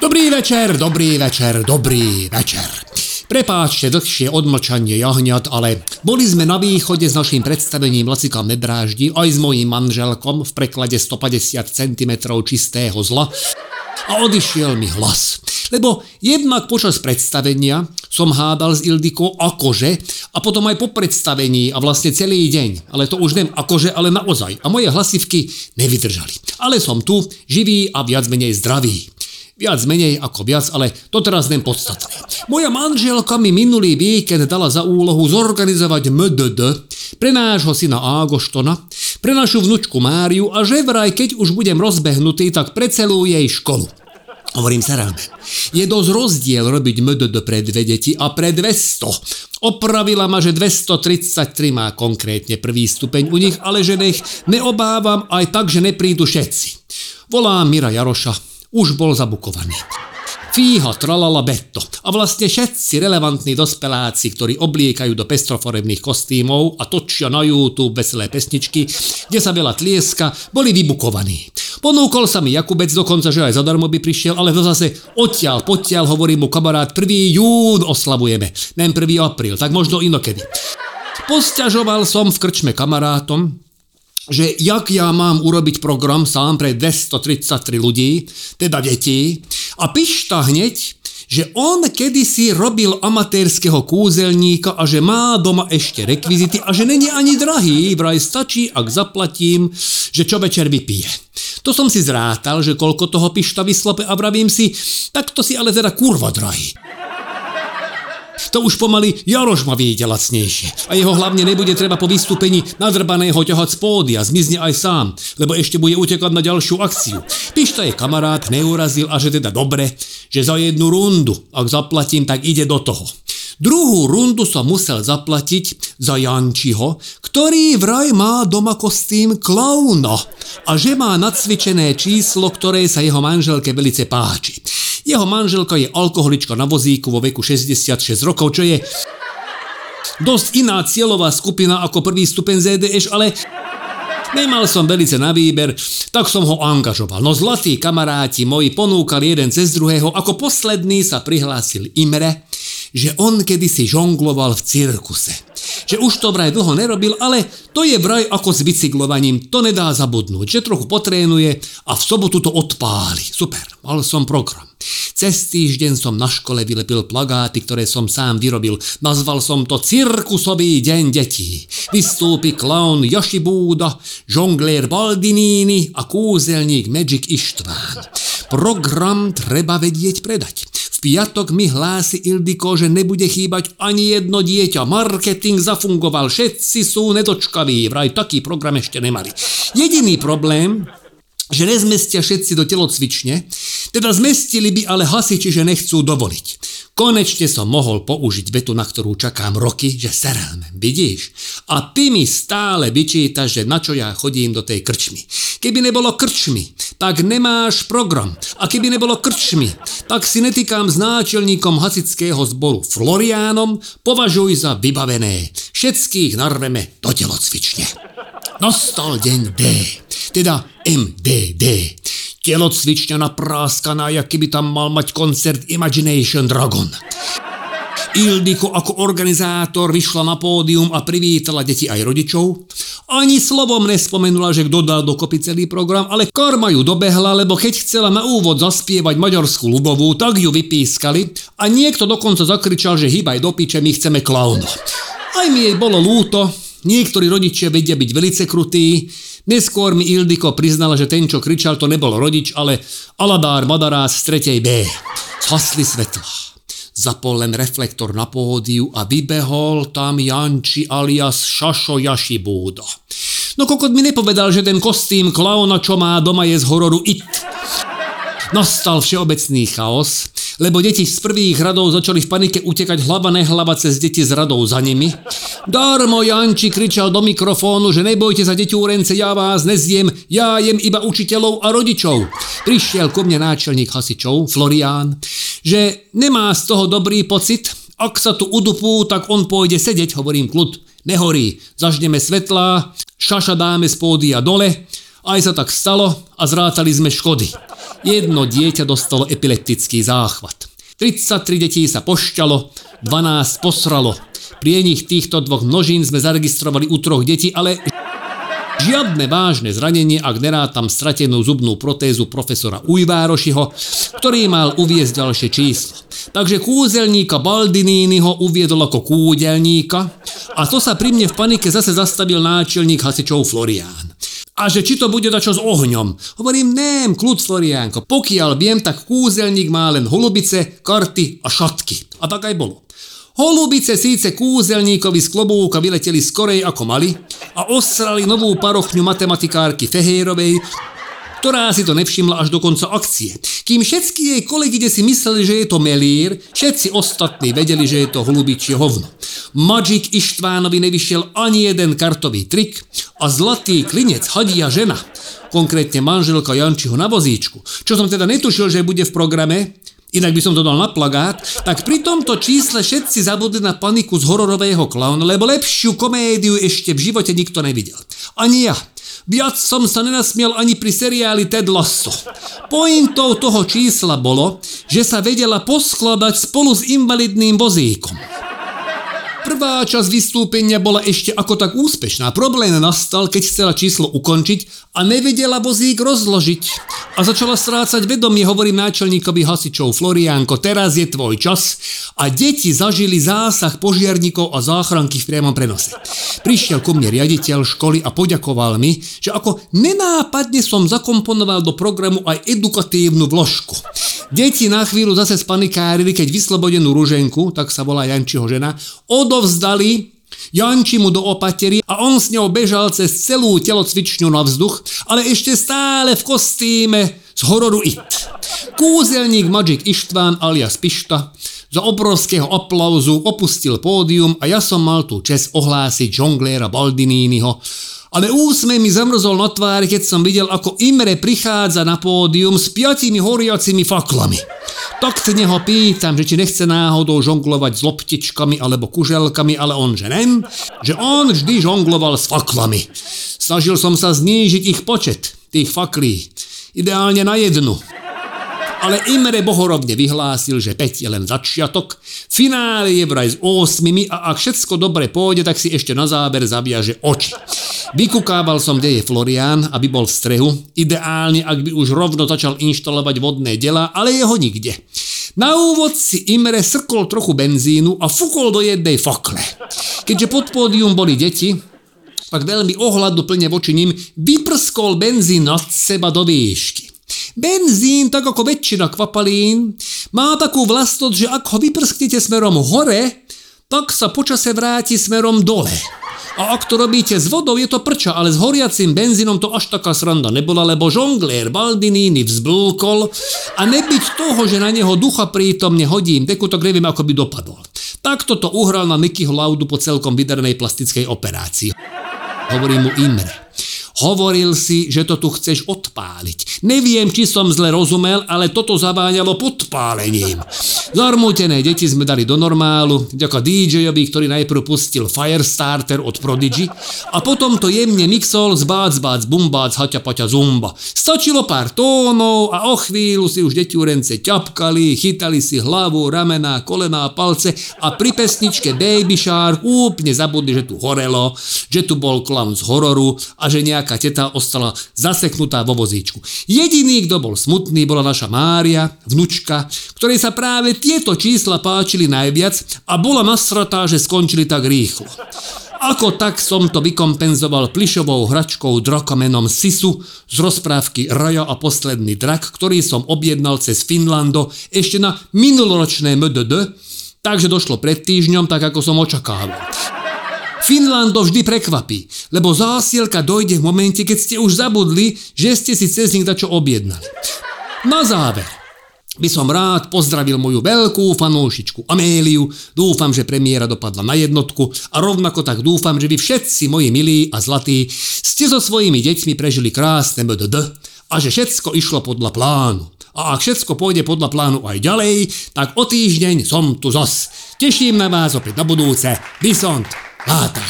Dobrý večer, dobrý večer, dobrý večer. Prepáčte dlhšie odmlčanie jahňat, ale boli sme na východe s našim predstavením Lacika Nedráždi aj s mojím manželkom v preklade 150 cm čistého zla a odišiel mi hlas. Lebo jednak počas predstavenia som hádal s Ildikou akože a potom aj po predstavení a vlastne celý deň. Ale to už nem akože, ale naozaj. A moje hlasivky nevydržali. Ale som tu, živý a viac menej zdravý. Viac menej ako viac, ale to teraz nem podstatné. Moja manželka mi minulý víkend dala za úlohu zorganizovať MDD pre nášho syna Ágoštona, pre našu vnučku Máriu a že vraj, keď už budem rozbehnutý, tak pre celú jej školu. Hovorím sa ráme. Je dosť rozdiel robiť MDD pre dve deti a pre 200. Opravila ma, že 233 má konkrétne prvý stupeň u nich, ale že nech neobávam aj tak, že neprídu všetci. Volám Mira Jaroša, už bol zabukovaný. Fíha, tralala betto. A vlastne všetci relevantní dospeláci, ktorí obliekajú do pestroforebných kostýmov a točia na YouTube veselé pesničky, kde sa veľa tlieska, boli vybukovaní. Ponúkol sa mi Jakubec dokonca, že aj zadarmo by prišiel, ale to zase odtiaľ, potiaľ hovorí mu kamarát, 1. jún oslavujeme, nem 1. apríl, tak možno inokedy. Posťažoval som v krčme kamarátom, že jak ja mám urobiť program sám pre 233 ľudí, teda detí, a pišta hneď, že on kedysi robil amatérskeho kúzelníka a že má doma ešte rekvizity a že není ani drahý, vraj stačí, ak zaplatím, že čo večer vypije. To som si zrátal, že koľko toho pišta vyslope a vravím si, tak to si ale teda kurva drahý. To už pomaly Jaroš ma vyjde lacnejšie. A jeho hlavne nebude treba po vystúpení nadrbaného ťahať z pódia, zmizne aj sám, lebo ešte bude utekať na ďalšiu akciu. Pišta je kamarát, neurazil a že teda dobre, že za jednu rundu, ak zaplatím, tak ide do toho. Druhú rundu som musel zaplatiť za Jančiho, ktorý vraj má doma kostým klauna a že má nacvičené číslo, ktoré sa jeho manželke velice páči. Jeho manželka je alkoholička na vozíku vo veku 66 rokov, čo je dosť iná cieľová skupina ako prvý stupeň ZDŠ, ale Nemal som velice na výber, tak som ho angažoval. No zlatí kamaráti moji ponúkali jeden cez druhého, ako posledný sa prihlásil Imre, že on kedysi žongloval v cirkuse. Že už to vraj dlho nerobil, ale to je vraj ako s bicyklovaním, to nedá zabudnúť, že trochu potrénuje a v sobotu to odpáli. Super, mal som program. Cez týždeň som na škole vylepil plagáty, ktoré som sám vyrobil. Nazval som to Cirkusový deň detí. Vystúpi klaun Búda, žonglér Baldinini a kúzelník Magic Ištván. Program treba vedieť predať piatok mi hlási Ildiko, že nebude chýbať ani jedno dieťa. Marketing zafungoval, všetci sú nedočkaví. Vraj taký program ešte nemali. Jediný problém, že nezmestia všetci do telocvične, teda zmestili by ale hasiči, že nechcú dovoliť. Konečne som mohol použiť vetu, na ktorú čakám roky, že serelme, vidíš? A ty mi stále vyčítaš, že na čo ja chodím do tej krčmy. Keby nebolo krčmy, tak nemáš program. A keby nebolo krčmy, tak si netýkam s náčelníkom hasického zboru Floriánom, považuj za vybavené. Všetkých narveme do telocvične. Nastal deň D, teda MDD. Telocvičňa napráskaná, jak keby tam mal mať koncert Imagination Dragon. Ildiko ako organizátor vyšla na pódium a privítala deti aj rodičov. Ani slovom nespomenula, že kto dal dokopy celý program, ale karma ju dobehla, lebo keď chcela na úvod zaspievať maďarskú ľubovú, tak ju vypískali a niekto dokonca zakričal, že hýbaj do piče, my chceme klauna. Aj mi jej bolo lúto, niektorí rodičia vedia byť velice krutí, Neskôr mi Ildiko priznala, že ten, čo kričal, to nebol rodič, ale Aladár Madarás z 3. B. Zhasli svetla. Zapol len reflektor na pódiu a vybehol tam Janči alias Šašo Jašibúda. No kokot mi nepovedal, že ten kostým klauna, čo má doma, je z hororu It. Nastal všeobecný chaos lebo deti z prvých radov začali v panike utekať hlava nehlava cez deti z radov za nimi. Darmo Janči kričal do mikrofónu, že nebojte sa deťúrence, ja vás nezjem, ja jem iba učiteľov a rodičov. Prišiel ku mne náčelník hasičov, Florián, že nemá z toho dobrý pocit, ak sa tu udupú, tak on pôjde sedieť, hovorím kľud, nehorí, zažneme svetlá, šaša dáme z pódia dole, aj sa tak stalo a zrátali sme škody. Jedno dieťa dostalo epileptický záchvat. 33 detí sa pošťalo, 12 posralo. Pri nich týchto dvoch množín sme zaregistrovali u troch detí, ale Žiadne vážne zranenie, ak nerátam stratenú zubnú protézu profesora Ujvárošiho, ktorý mal uviezť ďalšie číslo. Takže kúzelníka Baldinínyho uviedol ako kúdelníka a to sa pri mne v panike zase zastavil náčelník hasičov Florián. A že či to bude dačo s ohňom. Hovorím, nem, kľud Floriánko. Pokiaľ viem, tak kúzelník má len holubice, karty a šatky. A tak aj bolo. Holubice síce kúzelníkovi z klobúka vyleteli skorej ako mali a osrali novú parochňu matematikárky Fehérovej, ktorá si to nevšimla až do konca akcie. Kým všetky jej kolegyne si mysleli, že je to melír, všetci ostatní vedeli, že je to holubičie hovno. Magic Ištvánovi nevyšiel ani jeden kartový trik a zlatý klinec hadia žena, konkrétne manželka Jančiho na vozíčku, čo som teda netušil, že bude v programe, inak by som to dal na plagát, tak pri tomto čísle všetci zabudli na paniku z hororového klauna, lebo lepšiu komédiu ešte v živote nikto nevidel. Ani ja. Viac som sa nenasmiel ani pri seriáli Ted Lasso. Pointou toho čísla bolo, že sa vedela poskladať spolu s invalidným vozíkom. Prvá časť vystúpenia bola ešte ako tak úspešná. Problém nastal, keď chcela číslo ukončiť a nevedela vozík rozložiť. A začala strácať vedomie, hovorím náčelníkovi hasičov Floriánko, teraz je tvoj čas. A deti zažili zásah požiarníkov a záchranky v priamom prenose. Prišiel ku mne riaditeľ školy a poďakoval mi, že ako nenápadne som zakomponoval do programu aj edukatívnu vložku. Deti na chvíľu zase spanikárili, keď vyslobodenú ruženku, tak sa volá Jančiho žena, odovzdali Janči mu do opatery a on s ňou bežal cez celú telocvičňu na vzduch, ale ešte stále v kostýme z hororu It. Kúzelník Magic Ištván alias Pišta za obrovského aplauzu opustil pódium a ja som mal tú čest ohlásiť žongléra Baldinínyho, ale úsmev mi zamrzol na tvári, keď som videl, ako Imre prichádza na pódium s piatimi horiacimi faklami. Tak sa neho pýtam, že či nechce náhodou žonglovať s loptičkami alebo kuželkami, ale on že nem, že on vždy žongloval s faklami. Snažil som sa znížiť ich počet, tých faklí, ideálne na jednu ale Imre bohorovne vyhlásil, že 5 je len začiatok, finále je vraj s 8 a ak všetko dobre pôjde, tak si ešte na záber zaviaže oči. Vykukával som, kde je Florián, aby bol v strehu, ideálne, ak by už rovno začal inštalovať vodné dela, ale jeho nikde. Na úvod si Imre srkol trochu benzínu a fúkol do jednej fakle. Keďže pod pódium boli deti, tak veľmi ohľadu plne voči ním vyprskol benzín nad seba do výšky. Benzín, tak ako väčšina kvapalín, má takú vlastnosť, že ak ho vyprsknete smerom hore, tak sa počase vráti smerom dole. A ak to robíte s vodou, je to prča, ale s horiacim benzínom to až taká sranda nebola, lebo žonglér Baldiníny vzblúkol a nebyť toho, že na neho ducha prítomne hodím deku, tak neviem, ako by dopadol. Takto to uhral na Mikyho Laudu po celkom vydarenej plastickej operácii. Hovorí mu Imre. Hovoril si, že to tu chceš odpáliť. Neviem, či som zle rozumel, ale toto zaváňalo podpálením. Zarmútené deti sme dali do normálu, vďaka DJ-ovi, ktorý najprv pustil Firestarter od Prodigy a potom to jemne mixol z bác, bác, bumbác, haťa, paťa, zumba. Stačilo pár tónov a o chvíľu si už deťurence ťapkali, chytali si hlavu, ramená, kolená, palce a pri pesničke Baby Shark úplne zabudli, že tu horelo, že tu bol clown z hororu a že nejaká teta ostala zaseknutá vo vozíčku. Jediný, kto bol smutný, bola naša Mária, vnučka, ktorej sa práve tieto čísla páčili najviac a bola nasratá, že skončili tak rýchlo. Ako tak som to vykompenzoval plišovou hračkou drokomenom Sisu z rozprávky Raja a posledný drak, ktorý som objednal cez Finlando ešte na minuloročné MDD, takže došlo pred týždňom, tak ako som očakával. Finland to vždy prekvapí, lebo zásielka dojde v momente, keď ste už zabudli, že ste si cez nich dačo objednali. Na záver by som rád pozdravil moju veľkú fanúšičku Améliu, dúfam, že premiéra dopadla na jednotku a rovnako tak dúfam, že vy všetci moji milí a zlatí ste so svojimi deťmi prežili krásne MDD a že všetko išlo podľa plánu. A ak všetko pôjde podľa plánu aj ďalej, tak o týždeň som tu zas. Teším na vás opäť na budúce. Bysont! Ah, tá,